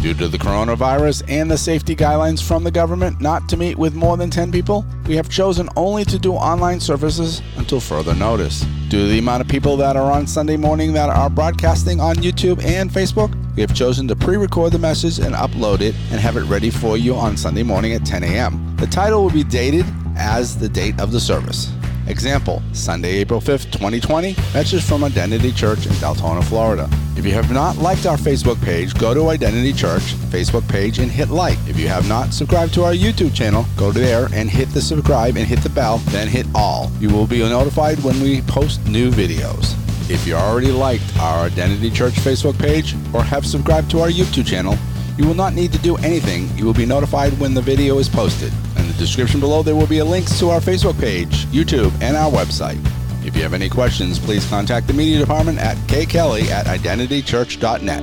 Due to the coronavirus and the safety guidelines from the government not to meet with more than 10 people, we have chosen only to do online services until further notice. Due to the amount of people that are on Sunday morning that are broadcasting on YouTube and Facebook, we have chosen to pre record the message and upload it and have it ready for you on Sunday morning at 10 a.m. The title will be dated as the date of the service. Example, Sunday, April 5th, 2020, message from Identity Church in Deltona, Florida. If you have not liked our Facebook page, go to Identity Church Facebook page and hit like. If you have not subscribed to our YouTube channel, go to there and hit the subscribe and hit the bell, then hit all. You will be notified when we post new videos. If you already liked our Identity Church Facebook page or have subscribed to our YouTube channel, you will not need to do anything. You will be notified when the video is posted. Description below, there will be a links to our Facebook page, YouTube, and our website. If you have any questions, please contact the media department at kkelly at identitychurch.net.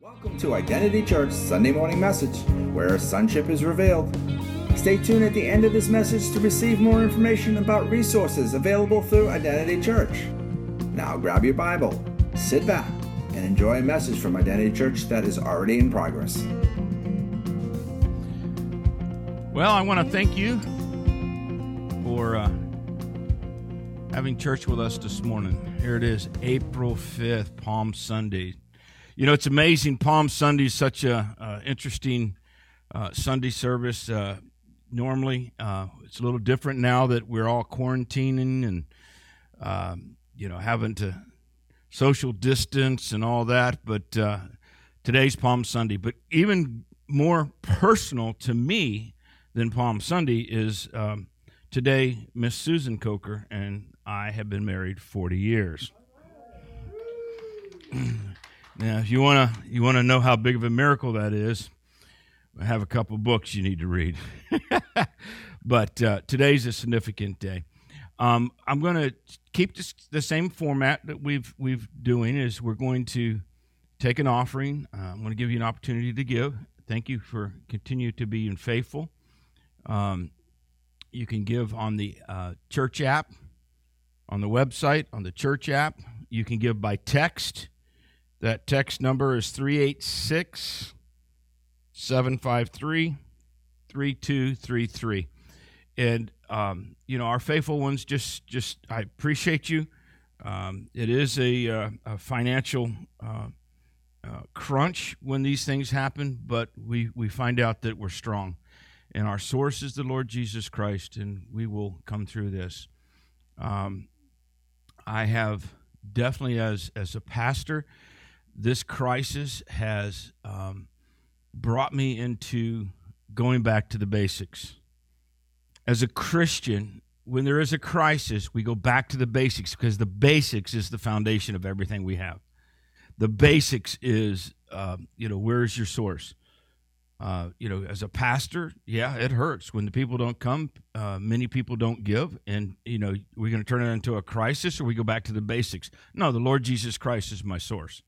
Welcome to Identity Church Sunday Morning Message, where sonship is revealed. Stay tuned at the end of this message to receive more information about resources available through Identity Church. Now grab your Bible sit back, and enjoy a message from Identity Church that is already in progress. Well, I want to thank you for uh, having church with us this morning. Here it is, April 5th, Palm Sunday. You know, it's amazing. Palm Sunday is such a uh, interesting uh, Sunday service. Uh, normally, uh, it's a little different now that we're all quarantining and, um, you know, having to social distance and all that. But uh, today's Palm Sunday. But even more personal to me than Palm Sunday is um, today, Miss Susan Coker and I have been married 40 years. now, if you want to you want to know how big of a miracle that is, I have a couple books you need to read. but uh, today's a significant day. Um, I'm going to keep this, the same format that we've we've doing. Is we're going to take an offering. Uh, I'm going to give you an opportunity to give. Thank you for continue to being faithful. Um, you can give on the uh, church app, on the website, on the church app. You can give by text. That text number is 386 753 3233. And um, you know, our faithful ones, just just I appreciate you. Um, it is a, uh, a financial uh, uh, crunch when these things happen, but we we find out that we're strong, and our source is the Lord Jesus Christ, and we will come through this. Um, I have definitely, as as a pastor, this crisis has um, brought me into going back to the basics as a Christian, when there is a crisis, we go back to the basics because the basics is the foundation of everything we have. The basics is, uh, you know, where's your source? Uh, you know, as a pastor, yeah, it hurts when the people don't come. Uh, many people don't give, and you know, we're going to turn it into a crisis, or we go back to the basics. No, the Lord Jesus Christ is my source.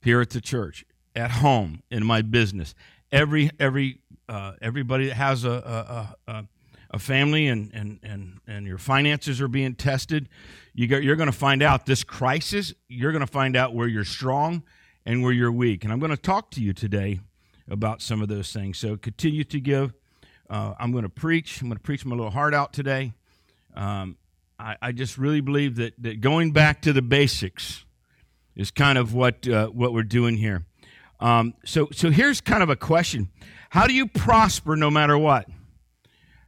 Here at the church, at home, in my business, every every uh, everybody that has a, a, a a family and, and, and, and your finances are being tested, you got, you're going to find out this crisis, you're going to find out where you're strong and where you're weak. And I'm going to talk to you today about some of those things. So continue to give. Uh, I'm going to preach. I'm going to preach my little heart out today. Um, I, I, just really believe that, that going back to the basics is kind of what, uh, what we're doing here. Um, so, so here's kind of a question How do you prosper no matter what?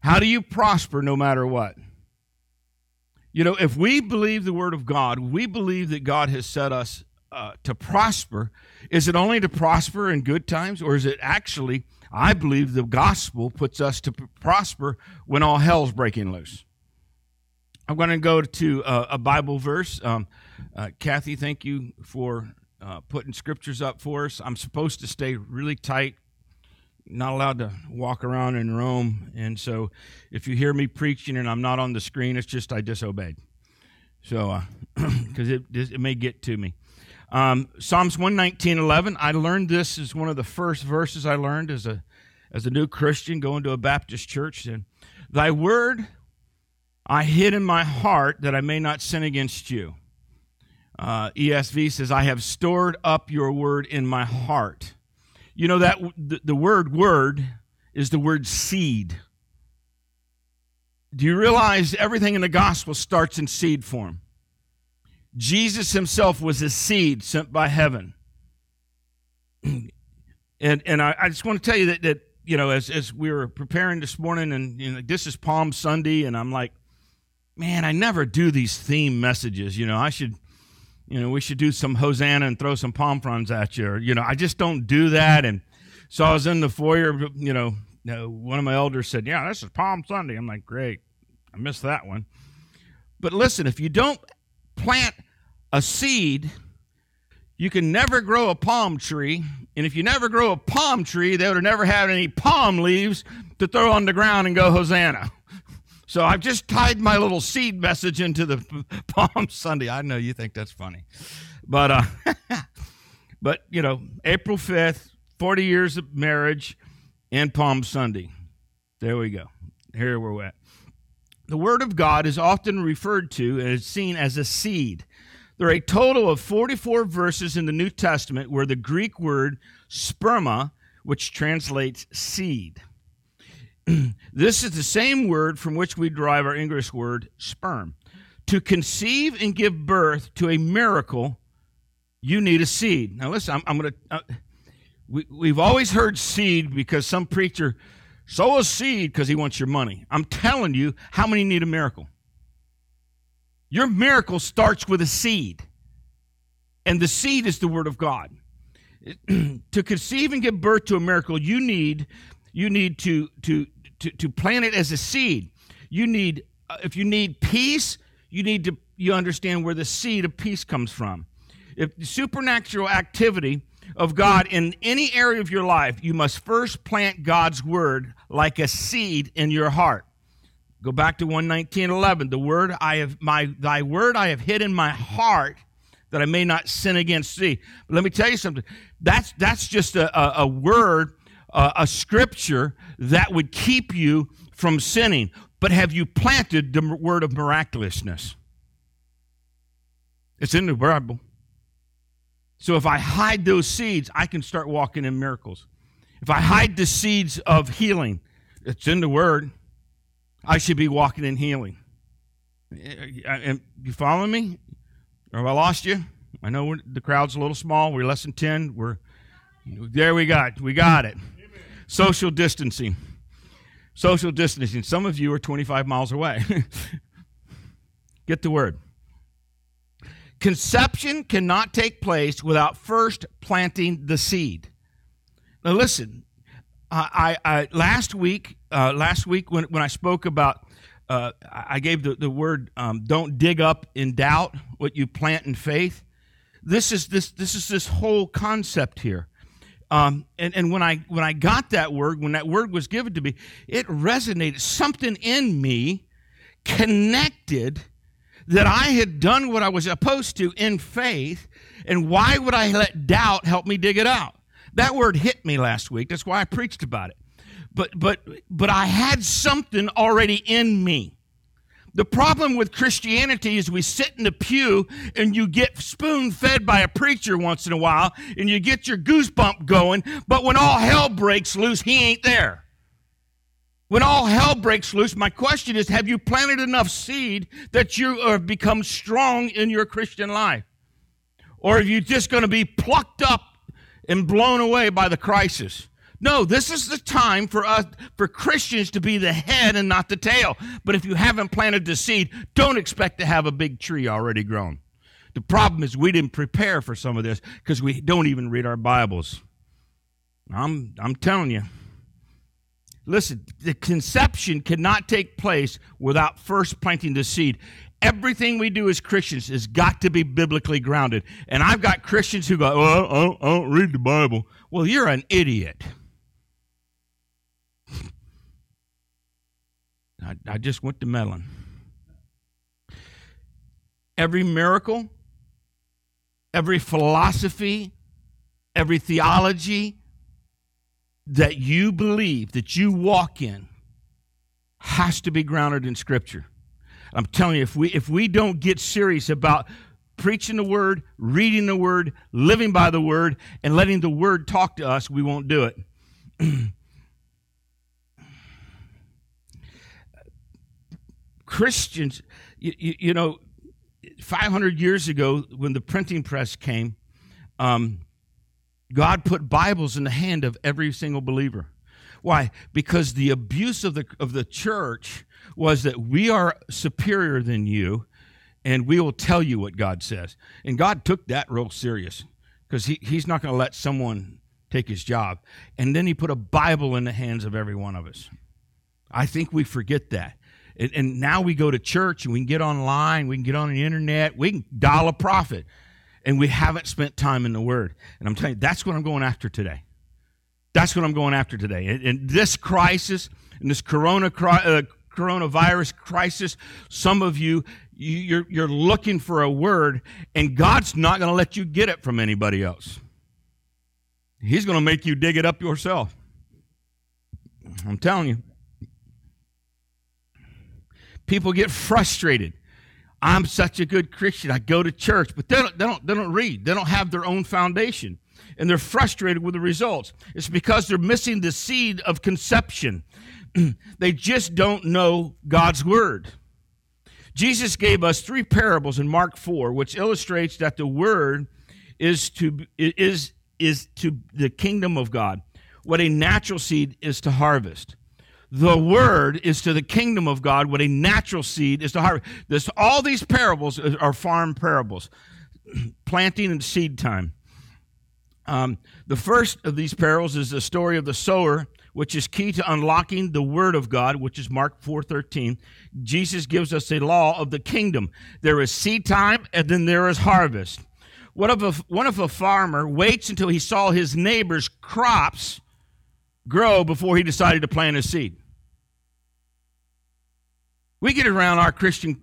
How do you prosper no matter what? You know, if we believe the Word of God, we believe that God has set us uh, to prosper. Is it only to prosper in good times, or is it actually, I believe the gospel puts us to prosper when all hell's breaking loose? I'm going to go to a, a Bible verse. Um, uh, Kathy, thank you for uh, putting scriptures up for us. I'm supposed to stay really tight not allowed to walk around in Rome. And so if you hear me preaching and I'm not on the screen, it's just I disobeyed. So, because uh, it, it may get to me. Um, Psalms 119, 11. I learned this as one of the first verses I learned as a, as a new Christian going to a Baptist church. And, Thy word I hid in my heart that I may not sin against you. Uh, ESV says, I have stored up your word in my heart. You know that the, the word word is the word seed. Do you realize everything in the gospel starts in seed form? Jesus himself was a seed sent by heaven. and and I, I, just want to tell you that, that you know, as, as we were preparing this morning, and you know, this is Palm Sunday, and I'm like, man, I never do these theme messages. You know, I should, you know, we should do some Hosanna and throw some palm fronds at you. Or, you know, I just don't do that. And so I was in the foyer, you know, uh, one of my elders said, yeah, this is Palm Sunday. I'm like, great. I missed that one. But listen, if you don't plant a seed, you can never grow a palm tree. And if you never grow a palm tree, they would have never had any palm leaves to throw on the ground and go, Hosanna. So I've just tied my little seed message into the Palm Sunday. I know you think that's funny. But, uh, but you know, April 5th, 40 years of marriage and Palm Sunday. There we go. Here we're at. The Word of God is often referred to and is seen as a seed. There are a total of 44 verses in the New Testament where the Greek word sperma, which translates seed, this is the same word from which we derive our English word sperm. To conceive and give birth to a miracle, you need a seed. Now, listen, I'm, I'm going to. Uh, we, we've always heard seed because some preacher sow a seed because he wants your money. I'm telling you, how many need a miracle? Your miracle starts with a seed, and the seed is the word of God. to conceive and give birth to a miracle, you need you need to to to, to plant it as a seed. You need uh, if you need peace, you need to you understand where the seed of peace comes from. If supernatural activity of God in any area of your life, you must first plant God's word like a seed in your heart. Go back to 119.11. The word I have my thy word I have hid in my heart that I may not sin against thee. But let me tell you something. That's that's just a, a, a word, uh, a scripture that would keep you from sinning. But have you planted the word of miraculousness? It's in the Bible. So if I hide those seeds, I can start walking in miracles. If I hide the seeds of healing, it's in the Word. I should be walking in healing. And you following me? Or have I lost you? I know the crowd's a little small. We're less than 10. We're there we got we got it. Social distancing. Social distancing. Some of you are 25 miles away. Get the word. Conception cannot take place without first planting the seed. Now listen, I, I last week uh, last week when, when I spoke about, uh, I gave the, the word um, don't dig up in doubt what you plant in faith. This is this this is this whole concept here. Um, and, and when I when I got that word, when that word was given to me, it resonated. Something in me connected that I had done what I was supposed to in faith, and why would I let doubt help me dig it out? That word hit me last week. That's why I preached about it but but but I had something already in me. The problem with Christianity is we sit in the pew and you get spoon fed by a preacher once in a while and you get your goosebump going, but when all hell breaks loose, he ain't there. When all hell breaks loose, my question is have you planted enough seed that you have become strong in your Christian life? Or are you just going to be plucked up and blown away by the crisis? No, this is the time for us, for Christians to be the head and not the tail. But if you haven't planted the seed, don't expect to have a big tree already grown. The problem is we didn't prepare for some of this because we don't even read our Bibles. I'm, I'm telling you. Listen, the conception cannot take place without first planting the seed. Everything we do as Christians has got to be biblically grounded. And I've got Christians who go, well, I don't, I don't read the Bible. Well, you're an idiot. I, I just went to Mellon. Every miracle, every philosophy, every theology that you believe, that you walk in, has to be grounded in Scripture. I'm telling you, if we if we don't get serious about preaching the word, reading the word, living by the word, and letting the word talk to us, we won't do it. Christians, you, you, know, 500 years ago, when the printing press came, um, God put Bibles in the hand of every single believer. Why? Because the abuse of the, of the church was that we are superior than you and we will tell you what God says. And God took that real serious because he, He's not going to let someone take his job. And then He put a Bible in the hands of every one of us. I think we forget that. And, and now we go to church and we can get online, we can get on the internet, we can dial a prophet, and we haven't spent time in the Word. And I'm telling you, that's what I'm going after today. That's what I'm going after today. And, this crisis, and this corona, uh, coronavirus crisis, some of you, you're, you're looking for a word, and God's not going to let you get it from anybody else. He's going to make you dig it up yourself. I'm telling you. People get frustrated. I'm such a good Christian. I go to church, but they don't, they don't, they don't read. They don't have their own foundation. And they're frustrated with the results. It's because they're missing the seed of conception. they just don't know God's word. Jesus gave us three parables in Mark 4, which illustrates that the word is to is is to the kingdom of God what a natural seed is to harvest. The word is to the kingdom of God what a natural seed is to harvest. This, all these parables are farm parables, planting and seed time. Um, the first of these parables is the story of the sower, which is key to unlocking the word of God, which is Mark 4:13. Jesus gives us a law of the kingdom. There is seed time and then there is harvest. What if a, what if a farmer waits until he saw his neighbor's crops grow before he decided to plant a seed? We get around our Christian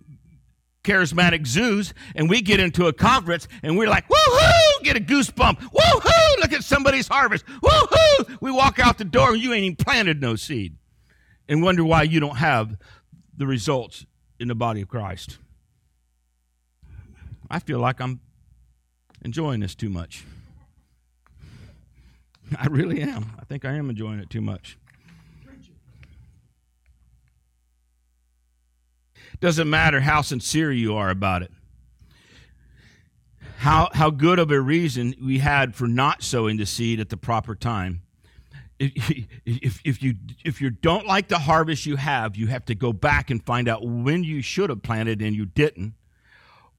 charismatic zoos and we get into a conference and we're like, woohoo, get a goosebump. Woohoo, look at somebody's harvest. Woohoo. We walk out the door and you ain't even planted no seed and wonder why you don't have the results in the body of Christ. I feel like I'm enjoying this too much. I really am. I think I am enjoying it too much. Doesn't matter how sincere you are about it. How, how good of a reason we had for not sowing the seed at the proper time. If, if, if, you, if you don't like the harvest you have, you have to go back and find out when you should have planted and you didn't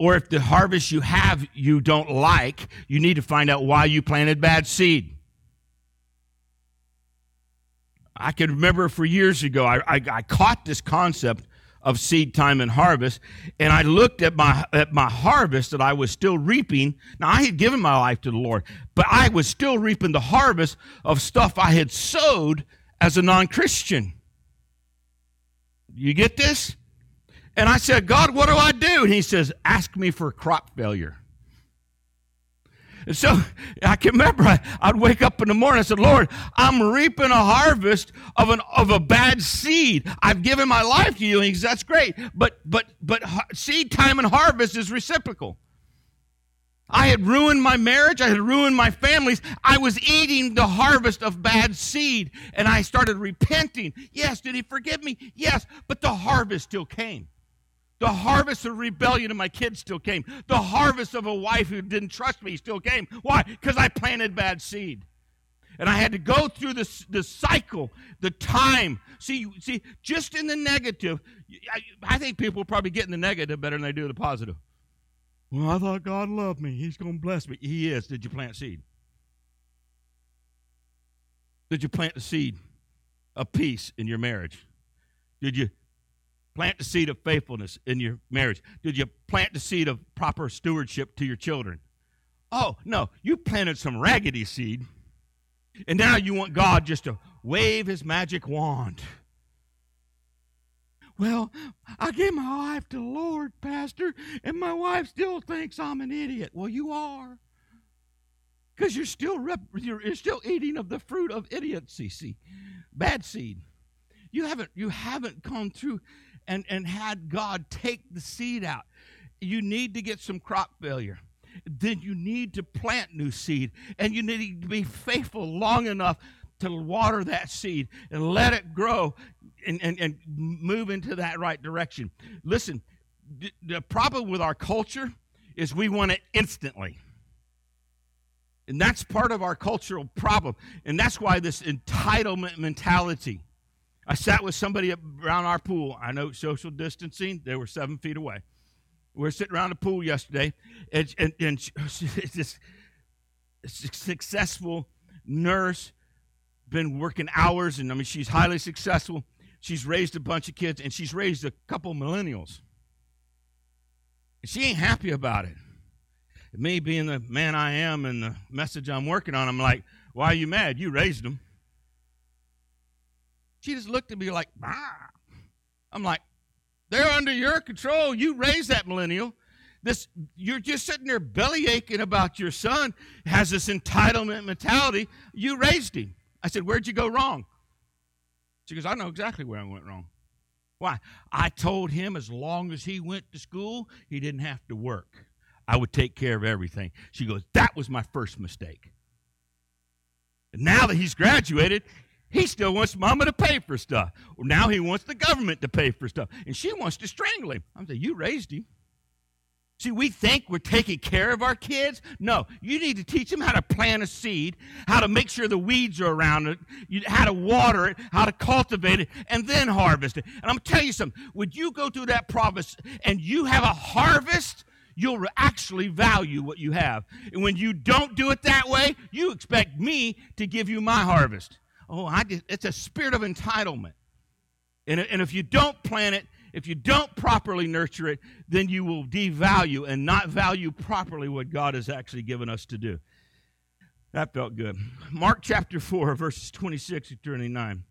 or if the harvest you have you don't like, you need to find out why you planted bad seed. I can remember for years ago, I, I, I, caught this concept of seed time and harvest, and I looked at my at my harvest that I was still reaping. Now I had given my life to the Lord, but I was still reaping the harvest of stuff I had sowed as a non-Christian. You get this? And I said, God, what do I do? And he says, Ask me for crop failure. And so I can remember I, would wake up in the morning and said, Lord, I'm reaping a harvest of an of a bad seed. I've given my life to you, and he says, That's great. But but but seed time and harvest is reciprocal. I had ruined my marriage. I had ruined my families. I was eating the harvest of bad seed, and I started repenting. Yes, did he forgive me? Yes, but the harvest still came. The harvest of rebellion in my kids still came. The harvest of a wife who didn't trust me still came. Why? Because I planted bad seed. And I had to go through this, the cycle, the time. See, see, just in the negative, I, I think people probably get in the negative better than they do the positive. Well, I thought God loved me. He's going to bless me. He is. Did you plant seed? Did you plant the seed of peace in your marriage? Did you plant the seed of faithfulness in your marriage? Did you plant the seed of proper stewardship to your children? Oh, no, you planted some raggedy seed, and now you want God just to wave his magic wand. Well, I gave my life to the Lord, Pastor, and my wife still thinks I'm an idiot. Well, you are. Because you're still rep- you're still eating of the fruit of idiocy, see, bad seed. You haven't you haven't gone through and, and had God take the seed out. you need to get some crop failure. Then you need to plant new seed, and you need to be faithful long enough to water that seed and let it grow and, and, and move into that right direction. Listen, the problem with our culture is we want it instantly. And that's part of our cultural problem. And that's why this entitlement mentality. I sat with somebody around our pool. I know social distancing, they were seven feet away. We were sitting around the pool yesterday, and, and, and this successful nurse, been working hours, and I mean, she's highly successful. She's raised a bunch of kids, and she's raised a couple millennials. And she ain't happy about it me being the man I am and the message I'm working on, I'm like, why are you mad? You raised them. She just looked at me like, ah. I'm like, they're under your control. You raised that millennial. This you're just sitting there belly aching about your son has this entitlement mentality. You raised him. I said, Where'd you go wrong? She goes, I know exactly where I went wrong. Why? I told him as long as he went to school, he didn't have to work. I would take care of everything. She goes, That was my first mistake. And now that he's graduated, he still wants mama to pay for stuff. Now he wants the government to pay for stuff. And she wants to strangle him. I'm saying, You raised him. See, we think we're taking care of our kids. No, you need to teach them how to plant a seed, how to make sure the weeds are around it, how to water it, how to cultivate it, and then harvest it. And I'm telling you something. Would you go through that process and you have a harvest you'll actually value what you have. And when you don't do it that way, you expect me to give you my harvest. Oh, I just, it's a spirit of entitlement. And, and if you don't plant it, if you don't properly nurture it, then you will devalue and not value properly what God has actually given us to do. That felt good. Mark chapter 4, verses 26 to 29.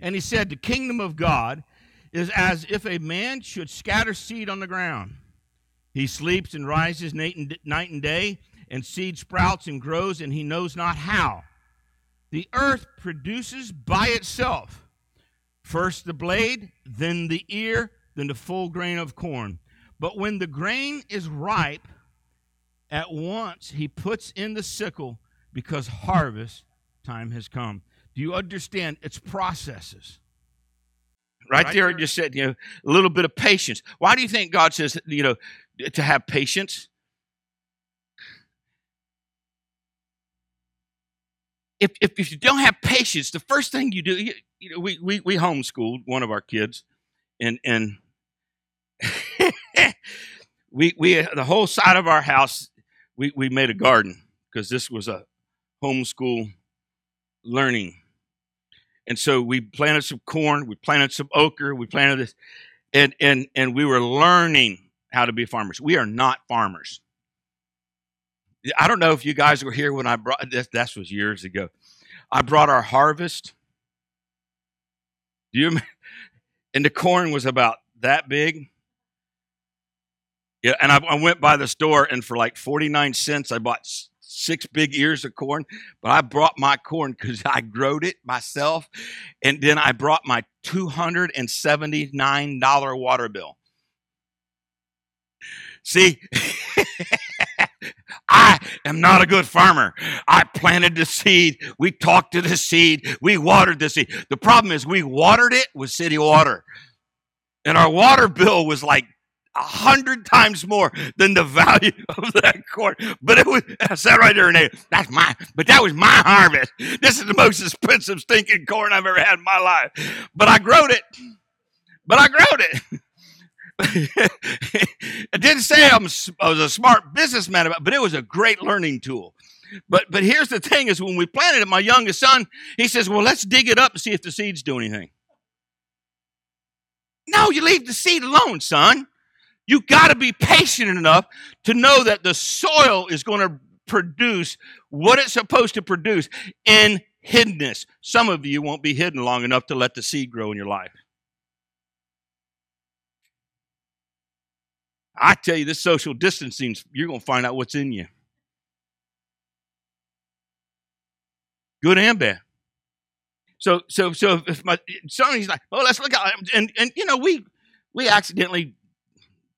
And he said, The kingdom of God is as if a man should scatter seed on the ground. He sleeps and rises night and, night and day, and seed sprouts and grows, and he knows not how. The earth produces by itself first the blade, then the ear, then the full grain of corn. But when the grain is ripe, at once he puts in the sickle because harvest time has come. Do you understand its processes? Right, right there, there, just said, you know, a little bit of patience. Why do you think God says, you know, to have patience. If, if, if you don't have patience, the first thing you do, you, you know, we, we, we homeschooled one of our kids, and, and we, we, the whole side of our house, we, we made a garden because this was a homeschool learning. And so we planted some corn, we planted some okra, we planted this, and, and, and we were learning how to be farmers. We are not farmers. I don't know if you guys were here when I brought this. That was years ago. I brought our harvest. Do you? And the corn was about that big. Yeah, and I, I went by the store, and for like forty nine cents, I bought six big ears of corn. But I brought my corn because I growed it myself, and then I brought my two hundred and seventy nine dollar water bill. See, I am not a good farmer. I planted the seed. We talked to the seed. We watered the seed. The problem is we watered it with city water. And our water bill was like a hundred times more than the value of that corn. But it was, I sat right there and they, that's my, but that was my harvest. This is the most expensive stinking corn I've ever had in my life. But I growed it. But I growed it. I didn't say I'm, I was a smart businessman, but it was a great learning tool. But but here's the thing: is when we planted it, my youngest son, he says, "Well, let's dig it up and see if the seeds do anything." No, you leave the seed alone, son. You got to be patient enough to know that the soil is going to produce what it's supposed to produce in hiddenness. Some of you won't be hidden long enough to let the seed grow in your life. I tell you, this social distancing, you're going to find out what's in you. Good and bad. So, so, so if my he's like, oh, let's look at, and, and, you know, we, we accidentally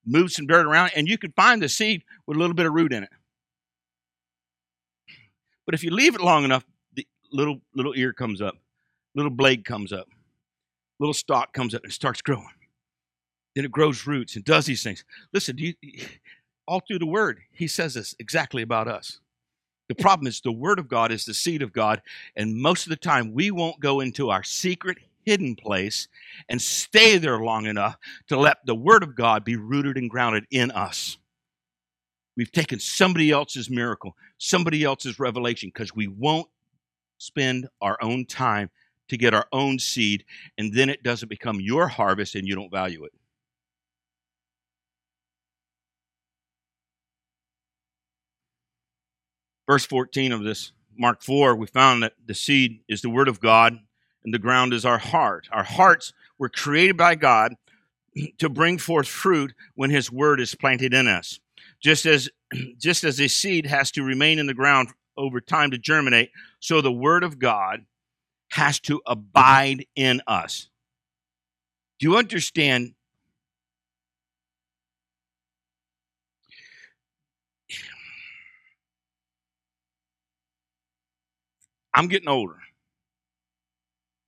move some dirt around, and you can find the seed with a little bit of root in it. But if you leave it long enough, the little little ear comes up, little blade comes up, little stalk comes up, and starts growing. Then it grows roots and does these things. Listen, you, all through the Word, He says this exactly about us. The problem is the Word of God is the seed of God, and most of the time we won't go into our secret hidden place and stay there long enough to let the Word of God be rooted and grounded in us. We've taken somebody else's miracle, somebody else's revelation, because we won't spend our own time to get our own seed, and then it doesn't become your harvest and you don't value it. Verse 14 of this, Mark 4, we found that the seed is the word of God and the ground is our heart. Our hearts were created by God to bring forth fruit when his word is planted in us just as just as a seed has to remain in the ground over time to germinate so the word of god has to abide in us do you understand i'm getting older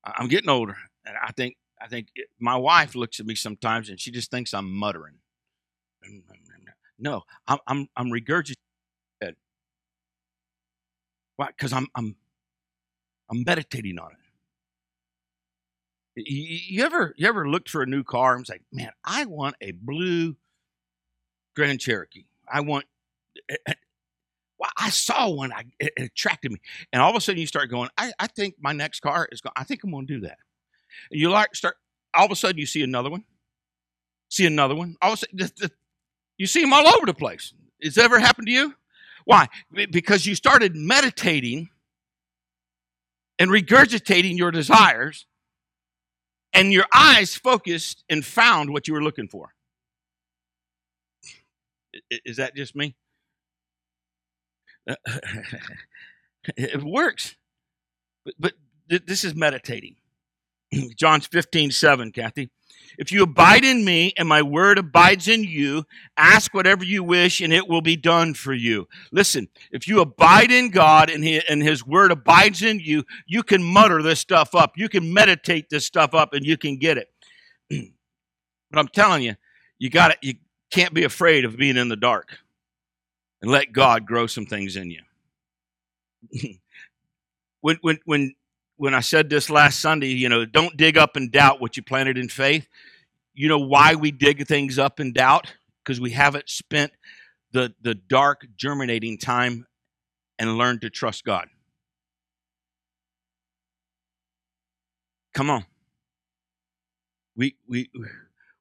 i'm getting older and i think i think it, my wife looks at me sometimes and she just thinks i'm muttering no, I'm I'm, I'm regurgitating. Why? Because I'm I'm I'm meditating on it. You, you ever you ever looked for a new car and say, "Man, I want a blue Grand Cherokee. I want." Eh, eh, Well, I saw one. I, it, attracted me, and all of a sudden you start going. I, I think my next car is going. I think I'm going to do that. And you like start. All of a sudden you see another one. See another one. All of a sudden, the, the, you see them all over the place. Has that ever happened to you? Why? Because you started meditating and regurgitating your desires, and your eyes focused and found what you were looking for. Is that just me? it works. But, but this is meditating. John 15, 7, Kathy. If you abide in me and my word abides in you, ask whatever you wish and it will be done for you. Listen, if you abide in God and, he, and his word abides in you, you can mutter this stuff up. You can meditate this stuff up and you can get it. but I'm telling you, you got it. You can't be afraid of being in the dark and let God grow some things in you. when, when, when when I said this last Sunday, you know, don't dig up and doubt what you planted in faith. You know why we dig things up in doubt? Because we haven't spent the the dark germinating time and learned to trust God. Come on. We we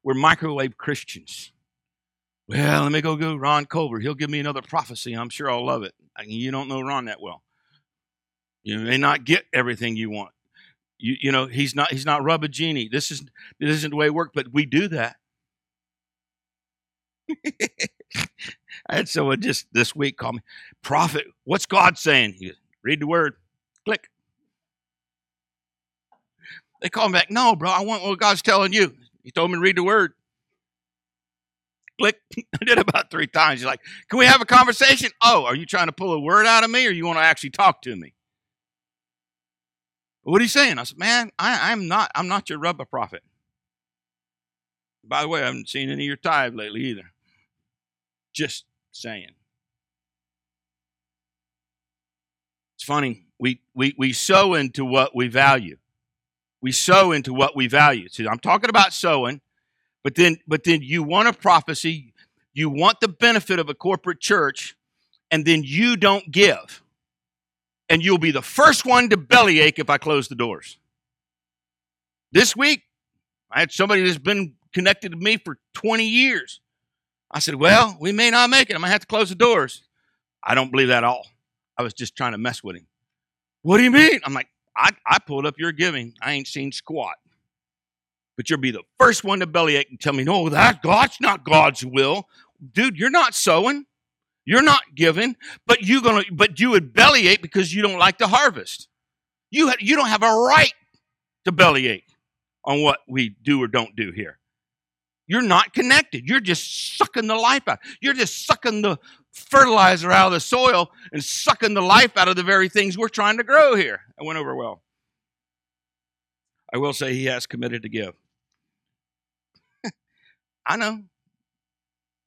we're microwave Christians. Well, let me go go Ron Culver. He'll give me another prophecy. I'm sure I'll love it. You don't know Ron that well. You may not get everything you want. You, you know, he's not he's not rub a genie. This is this isn't the way it works, but we do that. I had someone just this week call me, Prophet, what's God saying? He goes, Read the word. Click. They call me back, No, bro, I want what God's telling you. He told me to read the word. Click. I did about three times. He's like, Can we have a conversation? Oh, are you trying to pull a word out of me or you want to actually talk to me? What are you saying? I said, man, I, am not, I'm not your rubber prophet. By the way, I haven't seen any of your tithe lately either. Just saying. It's funny. We, we, we sow into what we value. We sow into what we value. See, I'm talking about sowing, but then, but then you want a prophecy, you want the benefit of a corporate church, and then you don't give and you'll be the first one to bellyache if I close the doors. This week, I had somebody that's been connected to me for 20 years. I said, Well, we may not make it. I'm going to have to close the doors. I don't believe that at all. I was just trying to mess with him. What do you mean? I'm like, I, I pulled up your giving. I ain't seen squat. But you'll be the first one to bellyache and tell me, no, that God's not God's will. Dude, you're not sowing. You're not giving, but you gonna but you would bellyache because you don't like the harvest. You you don't have a right to bellyache on what we do or don't do here. you're not connected. You're just sucking the life out. You're just sucking the fertilizer out of the soil and sucking the life out of the very things we're trying to grow here. I went over well. I will say he has committed to give. I know.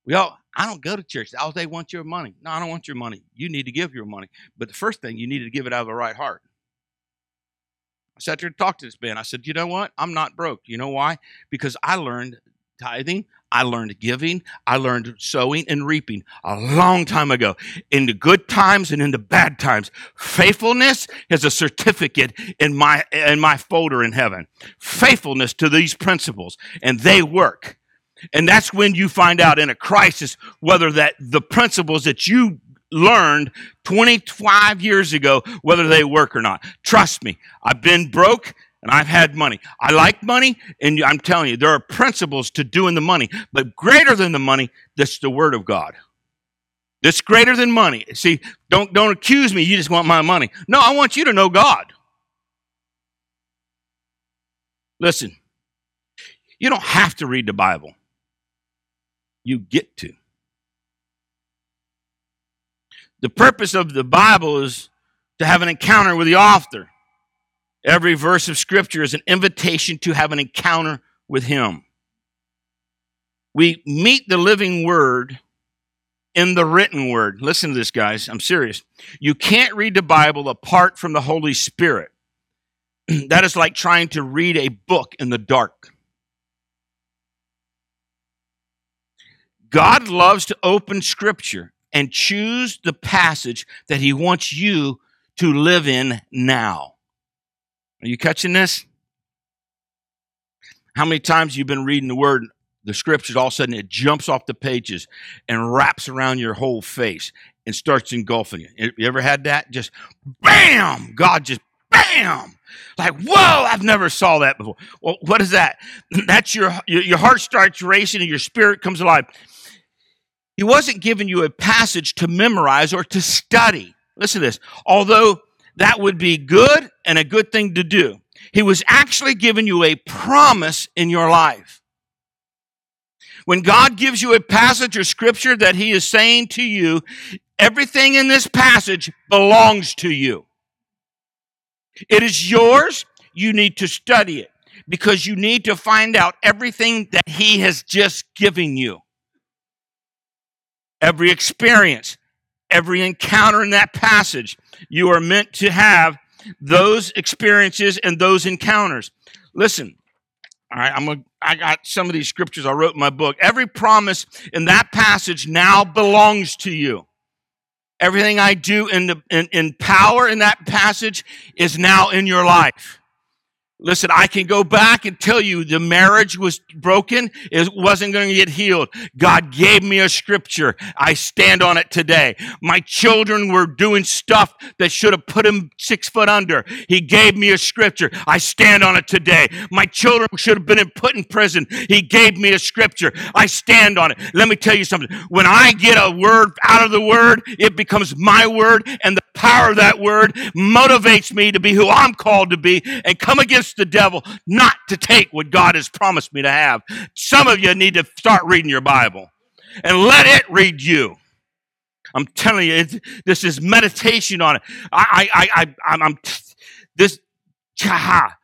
We all, I don't go to church. Oh, they want your money. No, I don't want your money. You need to give your money. But the first thing, you need to give it out of the right heart. I sat there and talked to this man. I said, you know what? I'm not broke. You know why? Because I learned tithing. I learned giving. I learned sowing and reaping a long time ago. In the good times and in the bad times. Faithfulness is a certificate in my, in my folder in heaven. Faithfulness to these principles. And they work. And that's when you find out in a crisis whether that the principles that you learned 25 years ago, whether they work or not. Trust me, I've been broke and I've had money. I like money, and I'm telling you, there are principles to doing the money, but greater than the money, that's the Word of God. That's greater than money. See, don't, don't accuse me, you just want my money. No, I want you to know God. Listen, you don't have to read the Bible, you get to. The purpose of the Bible is to have an encounter with the author. Every verse of Scripture is an invitation to have an encounter with Him. We meet the living Word in the written Word. Listen to this, guys. I'm serious. You can't read the Bible apart from the Holy Spirit. that is like trying to read a book in the dark. God loves to open Scripture and choose the passage that he wants you to live in now. Are you catching this? How many times you've been reading the word, the scriptures, all of a sudden it jumps off the pages and wraps around your whole face and starts engulfing you. You ever had that? Just bam! God just bam! Like, whoa, I've never saw that before. Well, what is that? That's your, your heart starts racing and your spirit comes alive. He wasn't giving you a passage to memorize or to study. Listen to this. Although that would be good and a good thing to do, he was actually giving you a promise in your life. When God gives you a passage or scripture that he is saying to you, everything in this passage belongs to you. It is yours. You need to study it because you need to find out everything that he has just given you every experience, every encounter in that passage. You are meant to have those experiences and those encounters. Listen, all right, I'm got some of these scriptures I wrote in my book. Every promise in that passage now belongs to you. Everything I do in, the, in, in power in that passage is now in your life. Listen, I can go back and tell you the marriage was broken. It wasn't going to get healed. God gave me a scripture. I stand on it today. My children were doing stuff that should have put them six foot under. He gave me a scripture. I stand on it today. My children should have been put in prison. He gave me a scripture. I stand on it. Let me tell you something. When I get a word out of the word, it becomes my word and the power of that word motivates me to be who I'm called to be and come against the devil not to take what God has promised me to have. Some of you need to start reading your Bible and let it read you. I'm telling you, this is meditation on it. I, I, I, I'm, I'm this, cha.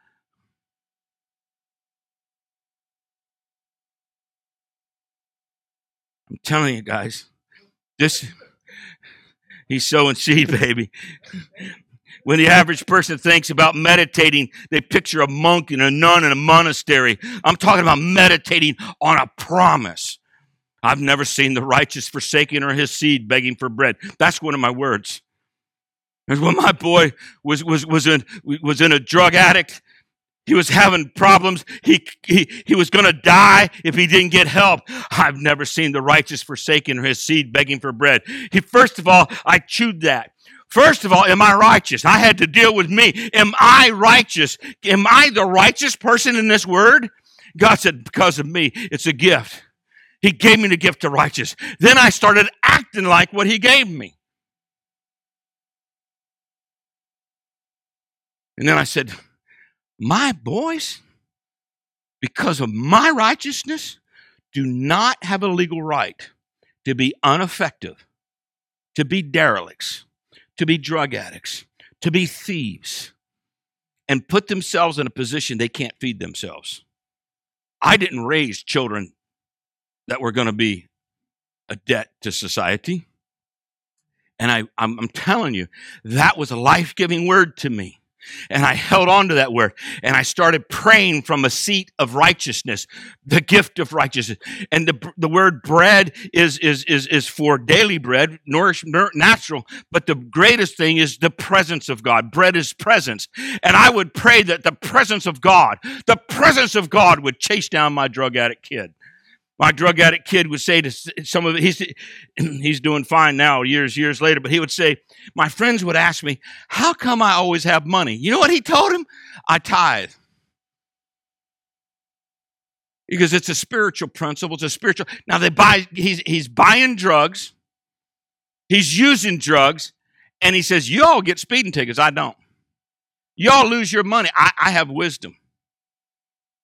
I'm telling you guys, this He's sowing seed, baby. When the average person thinks about meditating, they picture a monk and a nun in a monastery. I'm talking about meditating on a promise. I've never seen the righteous forsaken or his seed begging for bread. That's one of my words. And when my boy was, was, was, in, was in a drug addict, he was having problems. He, he, he was going to die if he didn't get help. I've never seen the righteous forsaken or his seed begging for bread. He, first of all, I chewed that. First of all, am I righteous? I had to deal with me. Am I righteous? Am I the righteous person in this word? God said, because of me, it's a gift. He gave me the gift of righteous. Then I started acting like what he gave me. And then I said, my boys, because of my righteousness, do not have a legal right to be ineffective, to be derelicts, to be drug addicts, to be thieves, and put themselves in a position they can't feed themselves. I didn't raise children that were going to be a debt to society. And I, I'm, I'm telling you, that was a life giving word to me. And I held on to that word and I started praying from a seat of righteousness, the gift of righteousness. And the, the word bread is, is, is, is for daily bread, nourish, natural. But the greatest thing is the presence of God. Bread is presence. And I would pray that the presence of God, the presence of God would chase down my drug addict kid my drug addict kid would say to some of it, he's, he's doing fine now, years, years later, but he would say, my friends would ask me, how come I always have money? You know what he told him? I tithe. Because it's a spiritual principle, it's a spiritual. Now they buy, he's, he's buying drugs, he's using drugs, and he says, you all get speeding tickets. I don't. Y'all lose your money. I, I have wisdom.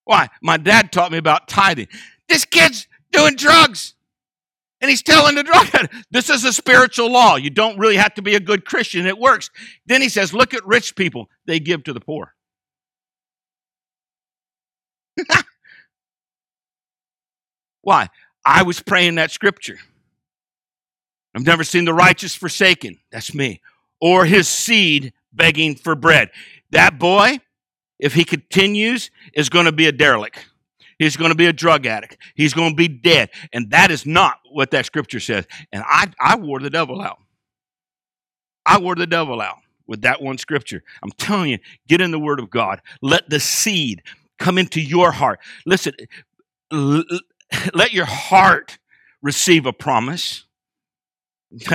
Why? My dad taught me about tithing. This kid's doing drugs. And he's telling the drug addict, this is a spiritual law. You don't really have to be a good Christian. It works. Then he says, look at rich people. They give to the poor. Why? I was praying that scripture. I've never seen the righteous forsaken. That's me. Or his seed begging for bread. That boy, if he continues, is going to be a derelict. He's going to be a drug addict. He's going to be dead. And that is not what that scripture says. And I, I wore the devil out. I wore the devil out with that one scripture. I'm telling you, get in the Word of God. Let the seed come into your heart. Listen, l- let your heart receive a promise.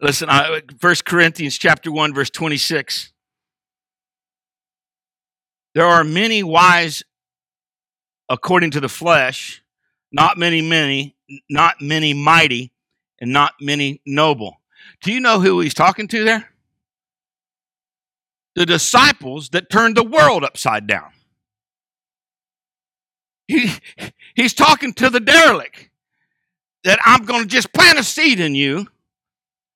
Listen, I, First Corinthians chapter 1, verse 26. There are many wise according to the flesh, not many, many, not many mighty, and not many noble. Do you know who he's talking to there? The disciples that turned the world upside down. He, he's talking to the derelict that I'm going to just plant a seed in you.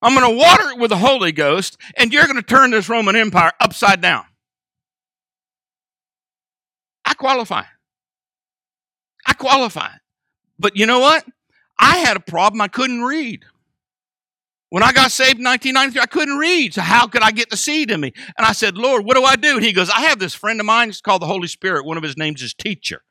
I'm going to water it with the Holy Ghost, and you're going to turn this Roman Empire upside down. I qualify. I qualify. But you know what? I had a problem. I couldn't read. When I got saved in 1993, I couldn't read. So how could I get the seed in me? And I said, Lord, what do I do? And he goes, I have this friend of mine. It's called the Holy Spirit. One of his names is teacher.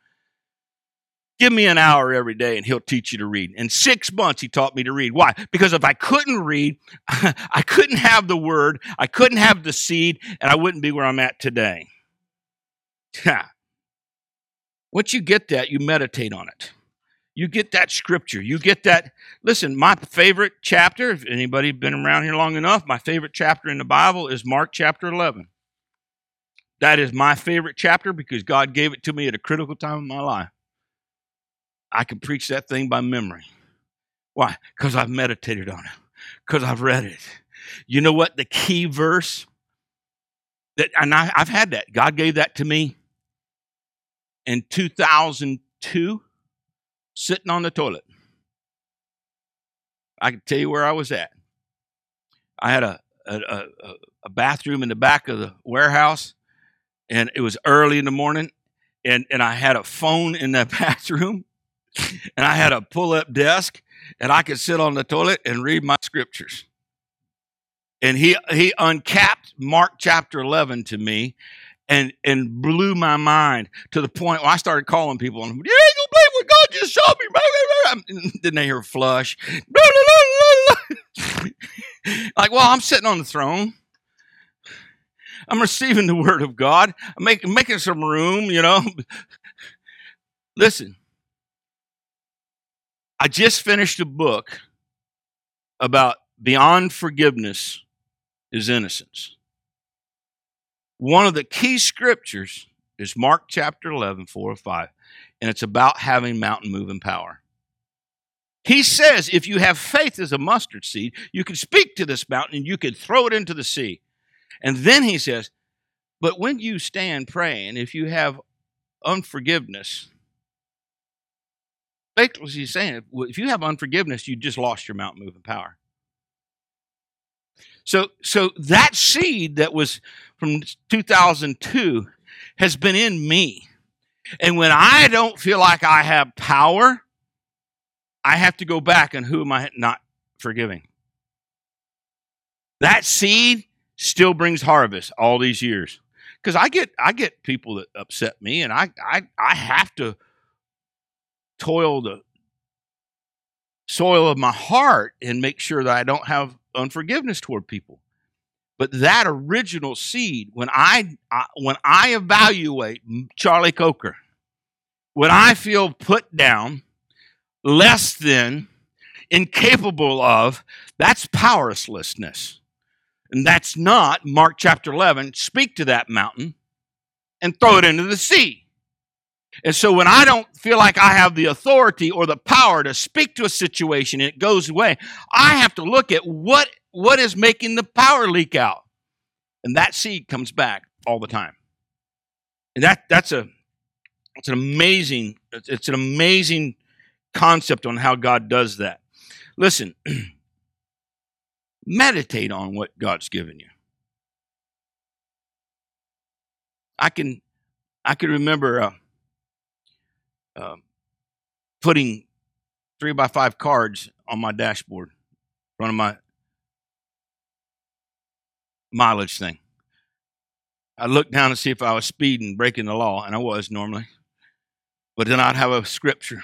Give me an hour every day and he'll teach you to read. In six months, he taught me to read. Why? Because if I couldn't read, I couldn't have the word, I couldn't have the seed, and I wouldn't be where I'm at today. Once you get that, you meditate on it. You get that scripture. You get that. Listen, my favorite chapter, if anybody been around here long enough, my favorite chapter in the Bible is Mark chapter 11. That is my favorite chapter because God gave it to me at a critical time in my life. I can preach that thing by memory. Why? Because I've meditated on it, because I've read it. You know what? The key verse that, and I, I've had that. God gave that to me in 2002 sitting on the toilet. I can tell you where I was at. I had a, a, a, a, bathroom in the back of the warehouse, and it was early in the morning, and, and I had a phone in that bathroom, and I had a pull up desk, and I could sit on the toilet and read my scriptures. And he, he uncapped Mark chapter 11 to me, and and blew my mind to the point where I started calling people and you ain't gonna believe what God just showed me. Then they hear flush. like, well, I'm sitting on the throne. I'm receiving the word of God. I'm making making some room, you know. Listen, I just finished a book about beyond forgiveness is innocence. One of the key scriptures is Mark chapter 11, 4 or 5, and it's about having mountain moving power. He says if you have faith as a mustard seed, you can speak to this mountain and you can throw it into the sea. And then he says, but when you stand praying, if you have unforgiveness, Basically, he's saying if you have unforgiveness, you just lost your mountain moving power. So, so that seed that was from 2002 has been in me. And when I don't feel like I have power, I have to go back and who am I not forgiving? That seed still brings harvest all these years. Because I get I get people that upset me and I I I have to toil the soil of my heart and make sure that I don't have unforgiveness toward people. But that original seed, when I, I when I evaluate Charlie Coker, when I feel put down, less than, incapable of, that's powerlessness. And that's not Mark chapter 11, speak to that mountain and throw it into the sea. And so when I don't feel like I have the authority or the power to speak to a situation and it goes away, I have to look at what, what is making the power leak out. And that seed comes back all the time. And that, that's a, it's an amazing, it's an amazing concept on how God does that. Listen, meditate on what God's given you. I can, I can remember, uh, um, putting three by five cards on my dashboard, running my mileage thing. I looked down to see if I was speeding, breaking the law, and I was normally. But then I'd have a scripture.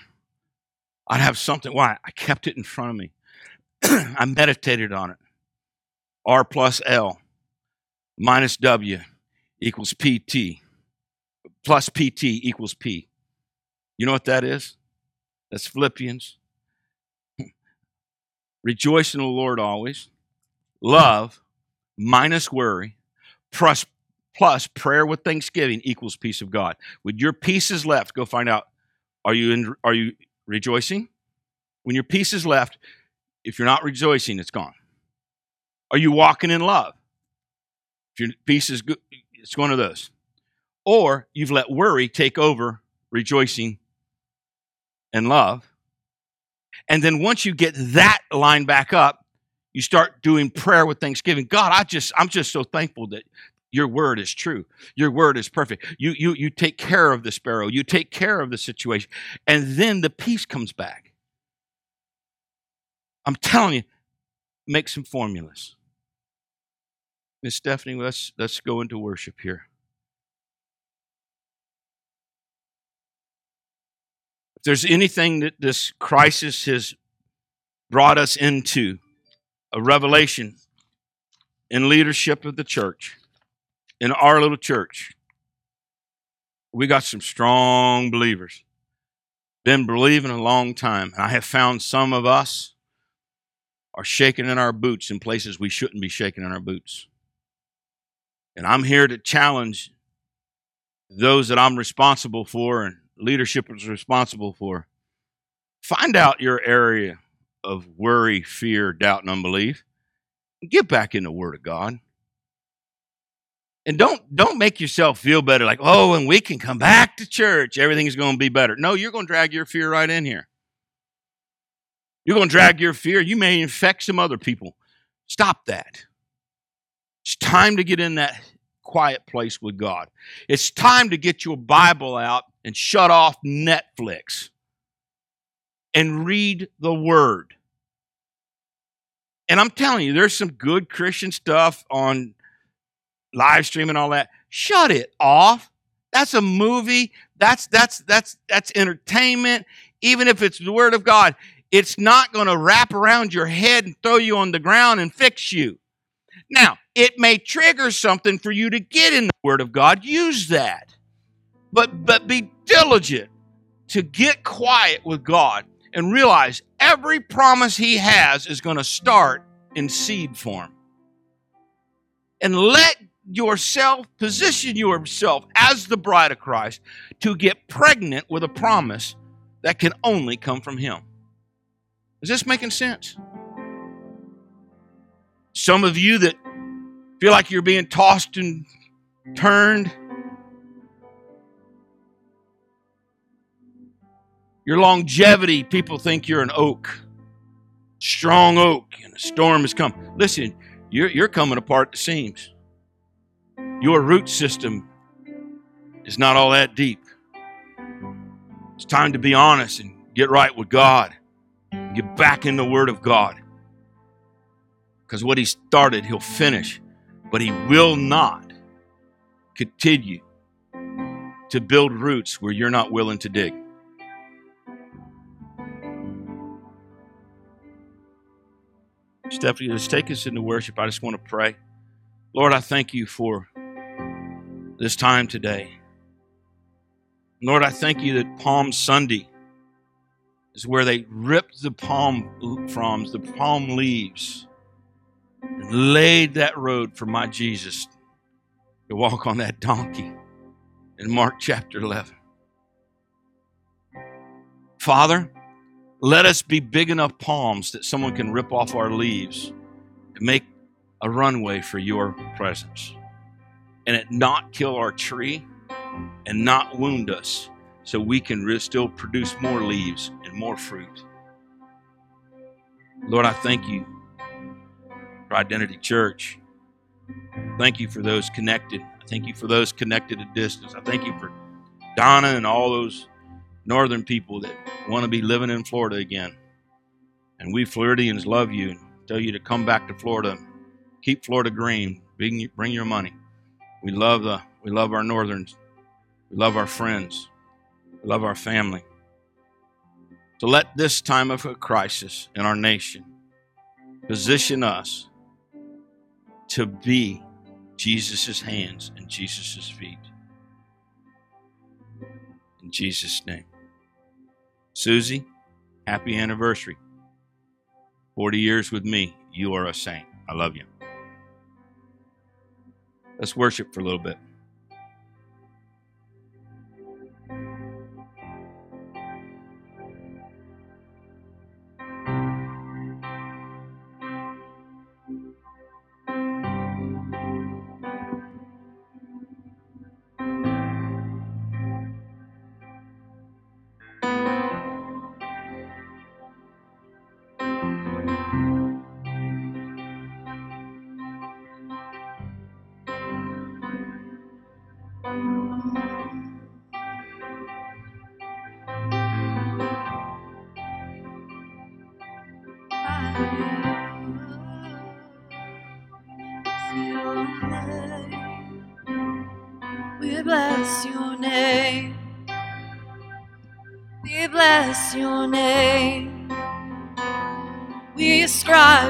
I'd have something. Why? I kept it in front of me. I meditated on it. R plus L minus W equals PT plus PT equals P. You know what that is? That's Philippians. Rejoice in the Lord always. Love minus worry plus, plus prayer with thanksgiving equals peace of God. When your peace is left, go find out are you in, are you rejoicing? When your peace is left, if you're not rejoicing, it's gone. Are you walking in love? If your peace is good, it's one of those. Or you've let worry take over rejoicing and love. And then once you get that line back up, you start doing prayer with thanksgiving. God, I just I'm just so thankful that your word is true. Your word is perfect. You you you take care of the sparrow. You take care of the situation. And then the peace comes back. I'm telling you, make some formulas. Miss Stephanie, let's let's go into worship here. If there's anything that this crisis has brought us into, a revelation in leadership of the church, in our little church, we got some strong believers. Been believing a long time. And I have found some of us are shaking in our boots in places we shouldn't be shaking in our boots. And I'm here to challenge those that I'm responsible for and leadership is responsible for. Find out your area of worry, fear, doubt, and unbelief. Get back in the Word of God. And don't don't make yourself feel better like, oh, and we can come back to church, everything's going to be better. No, you're going to drag your fear right in here. You're going to drag your fear. You may infect some other people. Stop that. It's time to get in that quiet place with God. It's time to get your Bible out and shut off Netflix and read the Word. And I'm telling you, there's some good Christian stuff on live stream and all that. Shut it off. That's a movie. That's that's that's that's entertainment. Even if it's the Word of God, it's not going to wrap around your head and throw you on the ground and fix you. Now, it may trigger something for you to get in the Word of God. Use that. But, but be diligent to get quiet with God and realize every promise He has is going to start in seed form. And let yourself position yourself as the bride of Christ to get pregnant with a promise that can only come from Him. Is this making sense? Some of you that feel like you're being tossed and turned Your longevity, people think you're an oak, strong oak, and a storm has come. Listen, you're, you're coming apart at the seams. Your root system is not all that deep. It's time to be honest and get right with God. Get back in the Word of God. Because what He started, He'll finish. But He will not continue to build roots where you're not willing to dig. Stephanie, let's take us into worship. I just want to pray. Lord, I thank you for this time today. Lord, I thank you that Palm Sunday is where they ripped the palm fronds, the palm leaves, and laid that road for my Jesus to walk on that donkey in Mark chapter 11. Father, let us be big enough palms that someone can rip off our leaves and make a runway for your presence. And it not kill our tree and not wound us so we can still produce more leaves and more fruit. Lord, I thank you for Identity Church. Thank you for those connected. I thank you for those connected at distance. I thank you for Donna and all those northern people that want to be living in Florida again. And we Floridians love you and tell you to come back to Florida. Keep Florida green. Bring, bring your money. We love the we love our northerns. We love our friends. We love our family. So let this time of a crisis in our nation position us to be Jesus' hands and Jesus' feet. In Jesus' name. Susie, happy anniversary. 40 years with me. You are a saint. I love you. Let's worship for a little bit.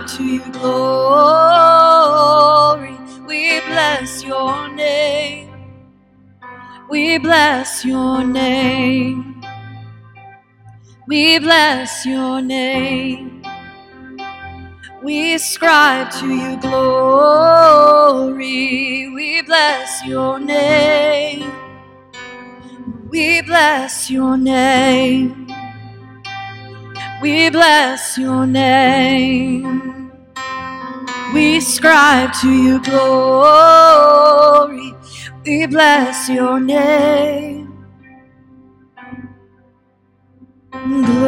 To you glory. We bless your name. We bless your name. We bless your name. We ascribe to you glory. We bless your name. We bless your name. We bless your name. We ascribe to you glory. We bless your name. Glory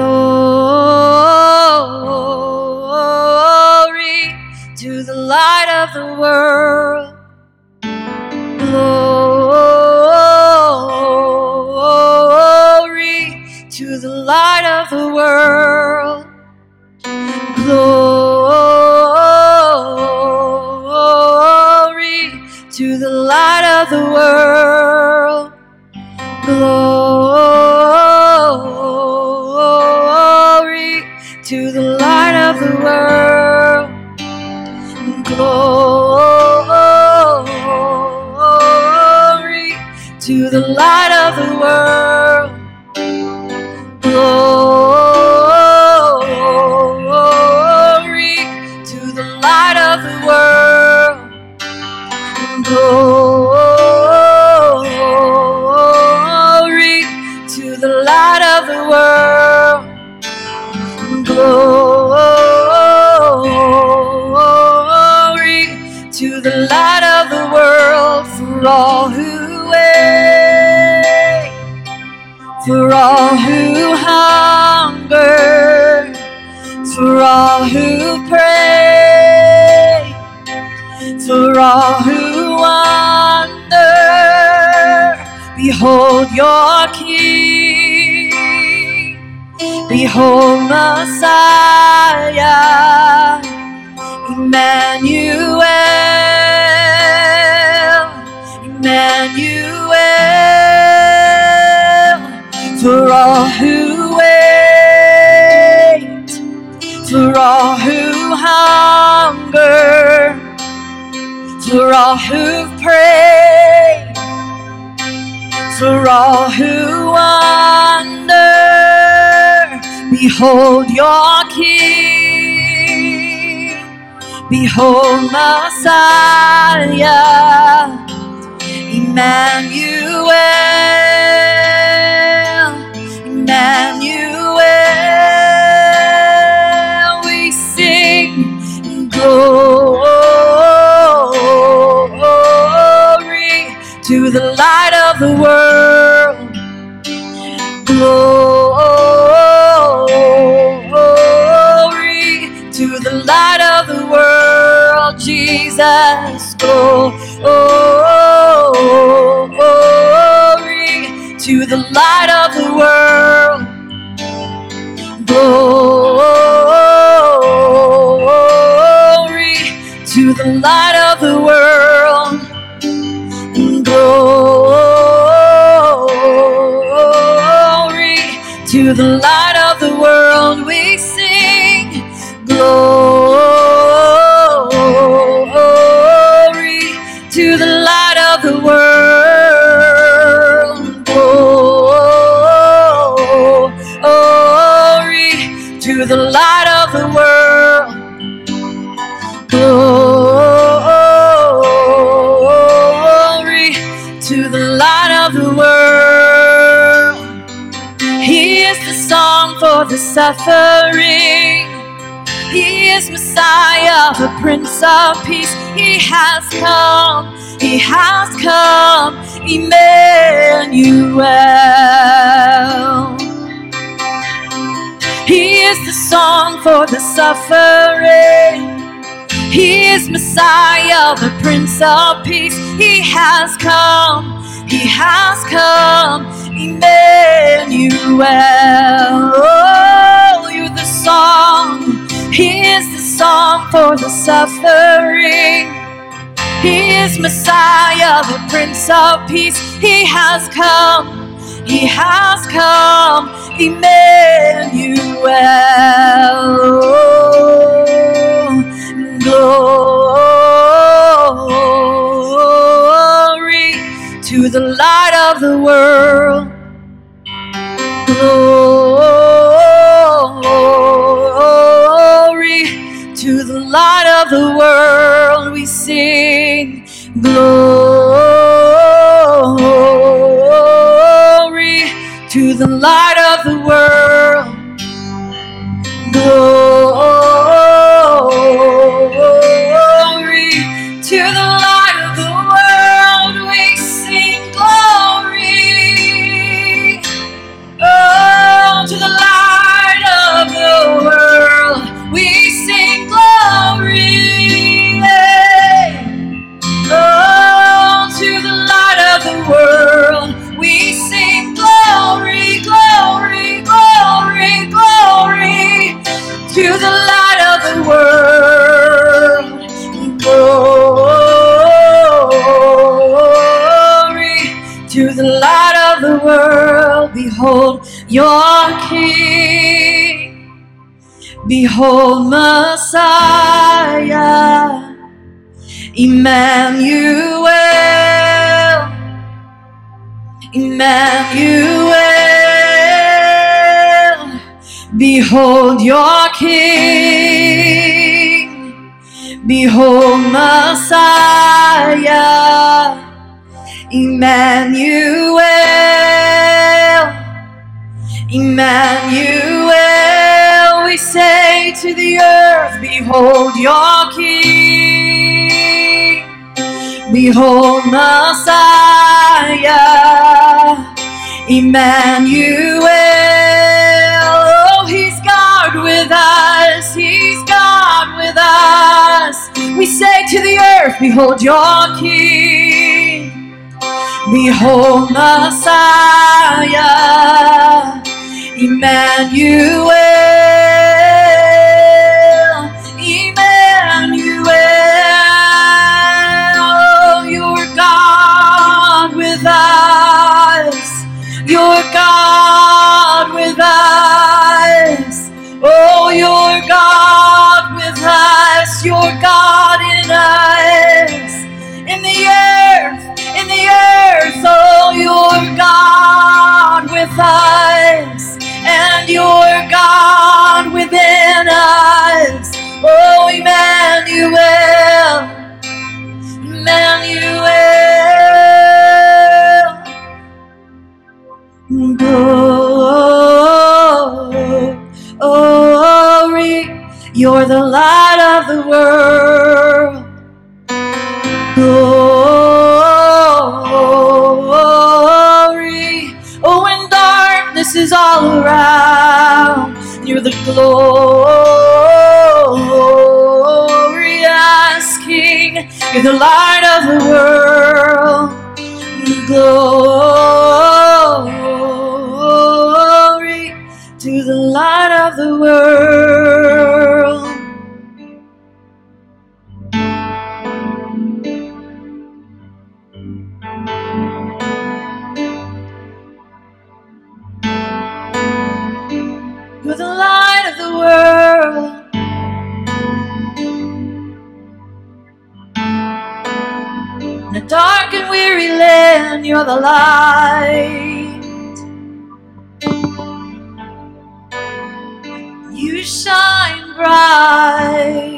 to the light of the world. Glory to the light the world. Glory to the light of the world. Glory to the light of the world. Glory to the light of the world. Glory for all who wait. for all who hunger, for all who pray, for all who wonder. Behold your King, behold Messiah, Emmanuel, Emmanuel, for all who wait, for all who hunger, for all who pray, for all who wonder. Behold your King. Behold Messiah, Emmanuel, Emmanuel. We sing glory to the light of the world. Glory to the light of the world, Jesus. Glory to the light of the world. Glory to the light of the world. Glory to the light of the world we sing. Glory the suffering. He is Messiah, the Prince of Peace. He has come, He has come, Emmanuel. He is the song for the suffering. He is Messiah, the Prince of Peace. He has come, He has come, Emmanuel. Oh, you're the song. He is the song for the suffering. He is Messiah, the Prince of Peace. He has come, He has come, Emmanuel. Oh, glory to the light of the world. Glory to the light of the world. We sing glory to the light of the world. Your King. Behold Messiah, Emmanuel, Emmanuel. Behold your King. Behold Messiah, Emmanuel. Emmanuel, we say to the earth, Behold your King. Behold Messiah, Emmanuel. Oh, he's God with us. He's God with us. We say to the earth, Behold your King. Behold Messiah. Emmanuel. Emmanuel. Oh, you're God with us. You're God with us. Oh, you're God with us. You're God in us. In the earth, within us. Oh, Emmanuel. Emmanuel. Glory, you're the light of the world. Glory, oh, when darkness is all around, you're the glorious King. You're the light of the world. Glory to the light of the world. You're the light. You shine bright.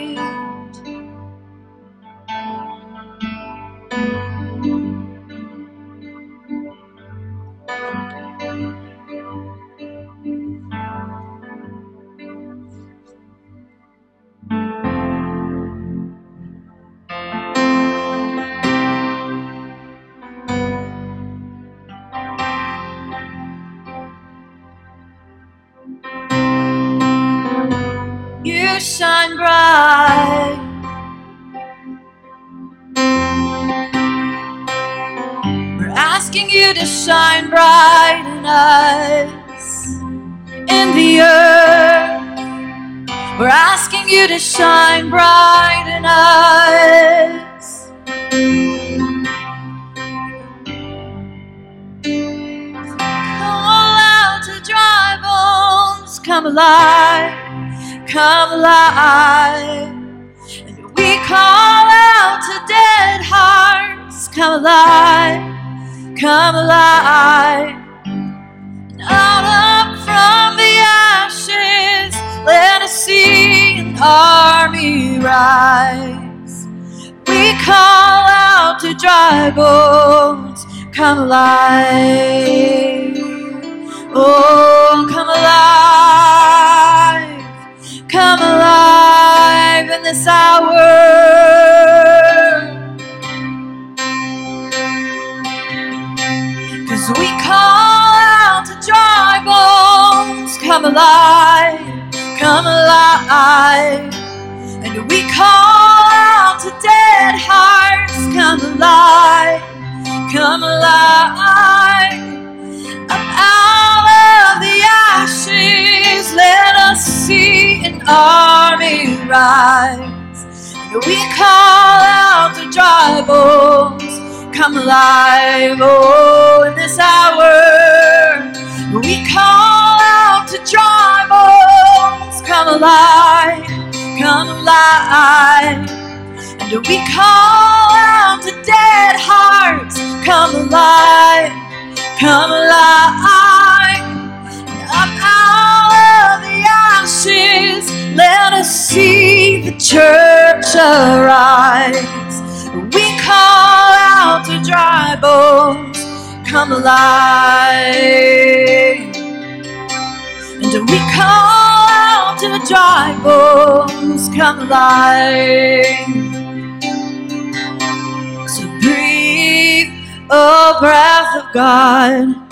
Shine bright in us, in the earth. We're asking you to shine bright in us. Call out to dry bones, come alive come alive. And we call out to dead hearts, come alive, come alive. And out up from the ashes, let us see an army rise. We call out to dry bones, come alive. Oh, come alive come alive in this hour. Call out to dry bones, come alive, come alive. And we call out to dead hearts, come alive, come alive. Up out of the ashes, let us see an army rise. And we call out to dry bones, come alive, oh, in this hour. We call out to dry bones, oh, come alive, come alive. And we call out to dead hearts, come alive, come alive. Up out of the ashes, let us see the church arise. We call out to dry bones, come alive. And we call out to dry bones, come alive. So breathe, oh breath of God,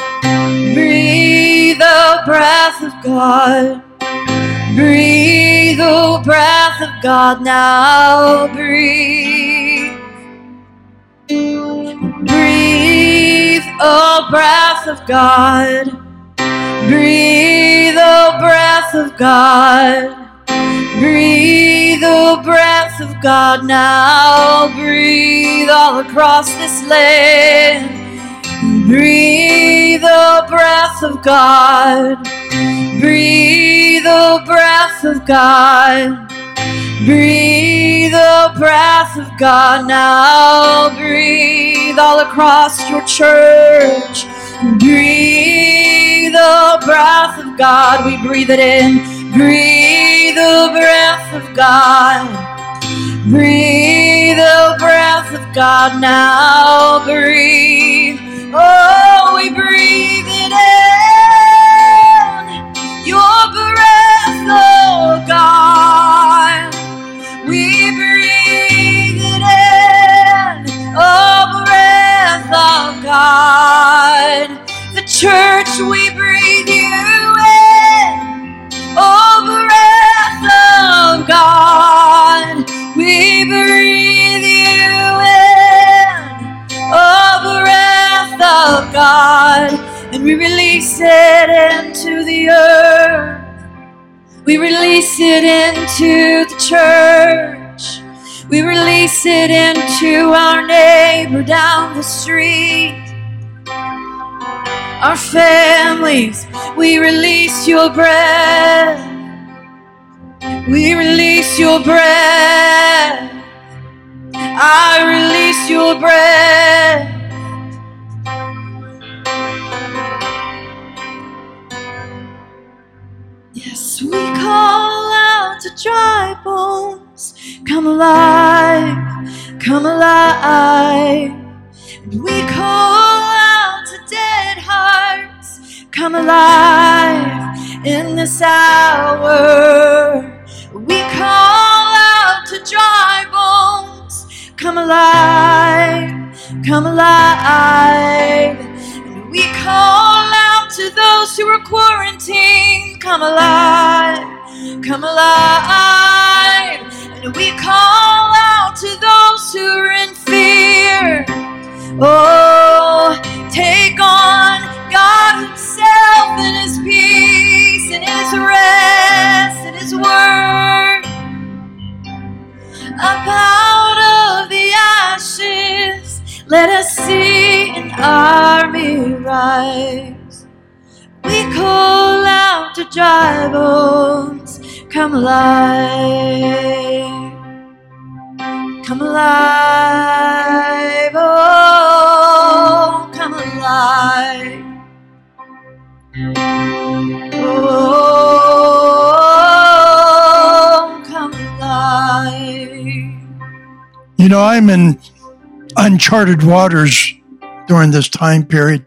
Breathe the breath of God. Breathe the breath of God now. Breathe. Breathe, oh breath of God. Breathe, oh breath of God. Breathe the breath of God now. Breathe all across this land. Breathe the breath of God. Breathe the breath of God. Breathe the breath of God now. Breathe all across your church. Breathe the breath of God. We breathe it in. Breathe the breath of God. Breathe the breath of God now. Breathe. Oh, we breathe it in. Your breath, church, we breathe you in. Oh, breath of God, we breathe you in. Oh, breath of God, and we release it into the earth. We release it into the church. We release it into our neighbor down the street our families. We release your breath. We release your breath. I release your breath. Yes, we call out to dry bones. Come alive, come alive. And we call Come alive in this hour. We call out to dry bones. Come alive, come alive. And we call out to those who are quarantined. Come alive, come alive. And we call out to those who are in fear. Oh, take on and His peace and His rest and His word. Up out of the ashes, let us see an army rise. We call out to dry bones, come alive. Come alive, oh, know, I'm in uncharted waters during this time period.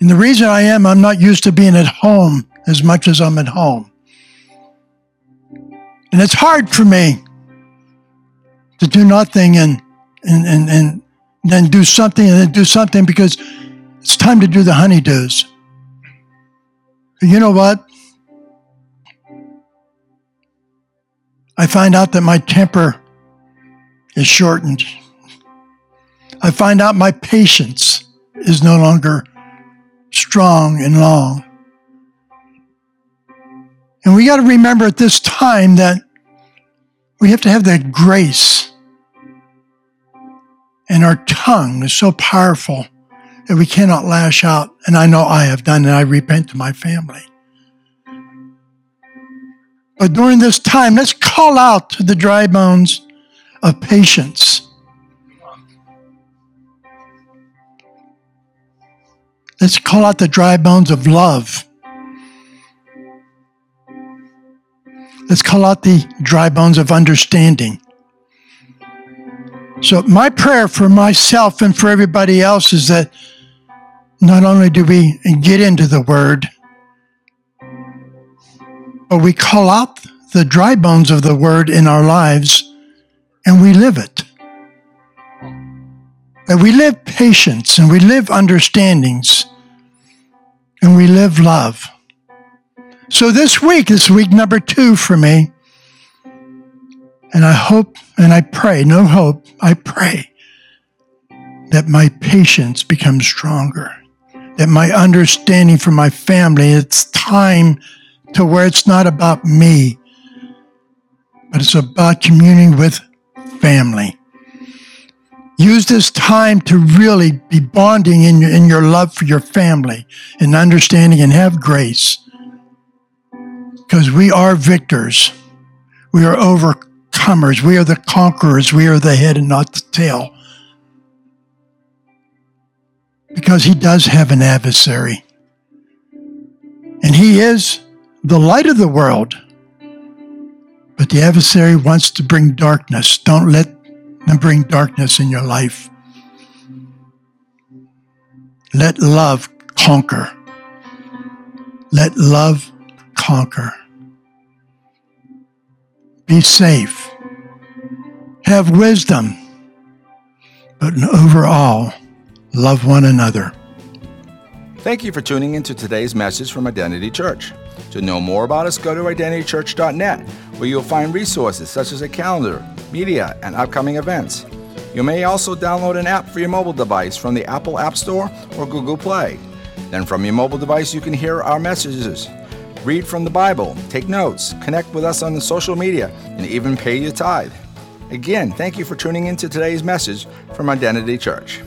And the reason I am, I'm not used to being at home as much as I'm at home. And it's hard for me to do nothing and, and, and, and then do something and then do something because it's time to do the honeydews. You know what? I find out that my temper is shortened. I find out my patience is no longer strong and long. And we got to remember at this time that we have to have that grace. And our tongue is so powerful that we cannot lash out. And I know I have done, and I repent to my family. But during this time, let's call out to the dry bones of patience. Let's call out the dry bones of love. Let's call out the dry bones of understanding. So, my prayer for myself and for everybody else is that not only do we get into the Word, but we call out the dry bones of the Word in our lives and we live it. that we live patience and we live understandings and we live love. So this week is week number two for me. And I hope and I pray, no hope, I pray that my patience becomes stronger, that my understanding for my family, it's time to where it's not about me, but it's about communing with family. Use this time to really be bonding in your, in your love for your family and understanding and have grace. Because we are victors. We are overcomers. We are the conquerors. We are the head and not the tail. Because he does have an adversary. And he is the light of the world. But the adversary wants to bring darkness. Don't let them bring darkness in your life. Let love conquer. Let love conquer. Be safe. Have wisdom. But overall, love one another. Thank you for tuning in to today's message from Identity Church. To know more about us, go to identitychurch.net, where you'll find resources such as a calendar, media, and upcoming events. You may also download an app for your mobile device from the Apple App Store or Google Play. Then, from your mobile device, you can hear our messages, read from the Bible, take notes, connect with us on the social media, and even pay your tithe. Again, thank you for tuning in to today's message from Identity Church.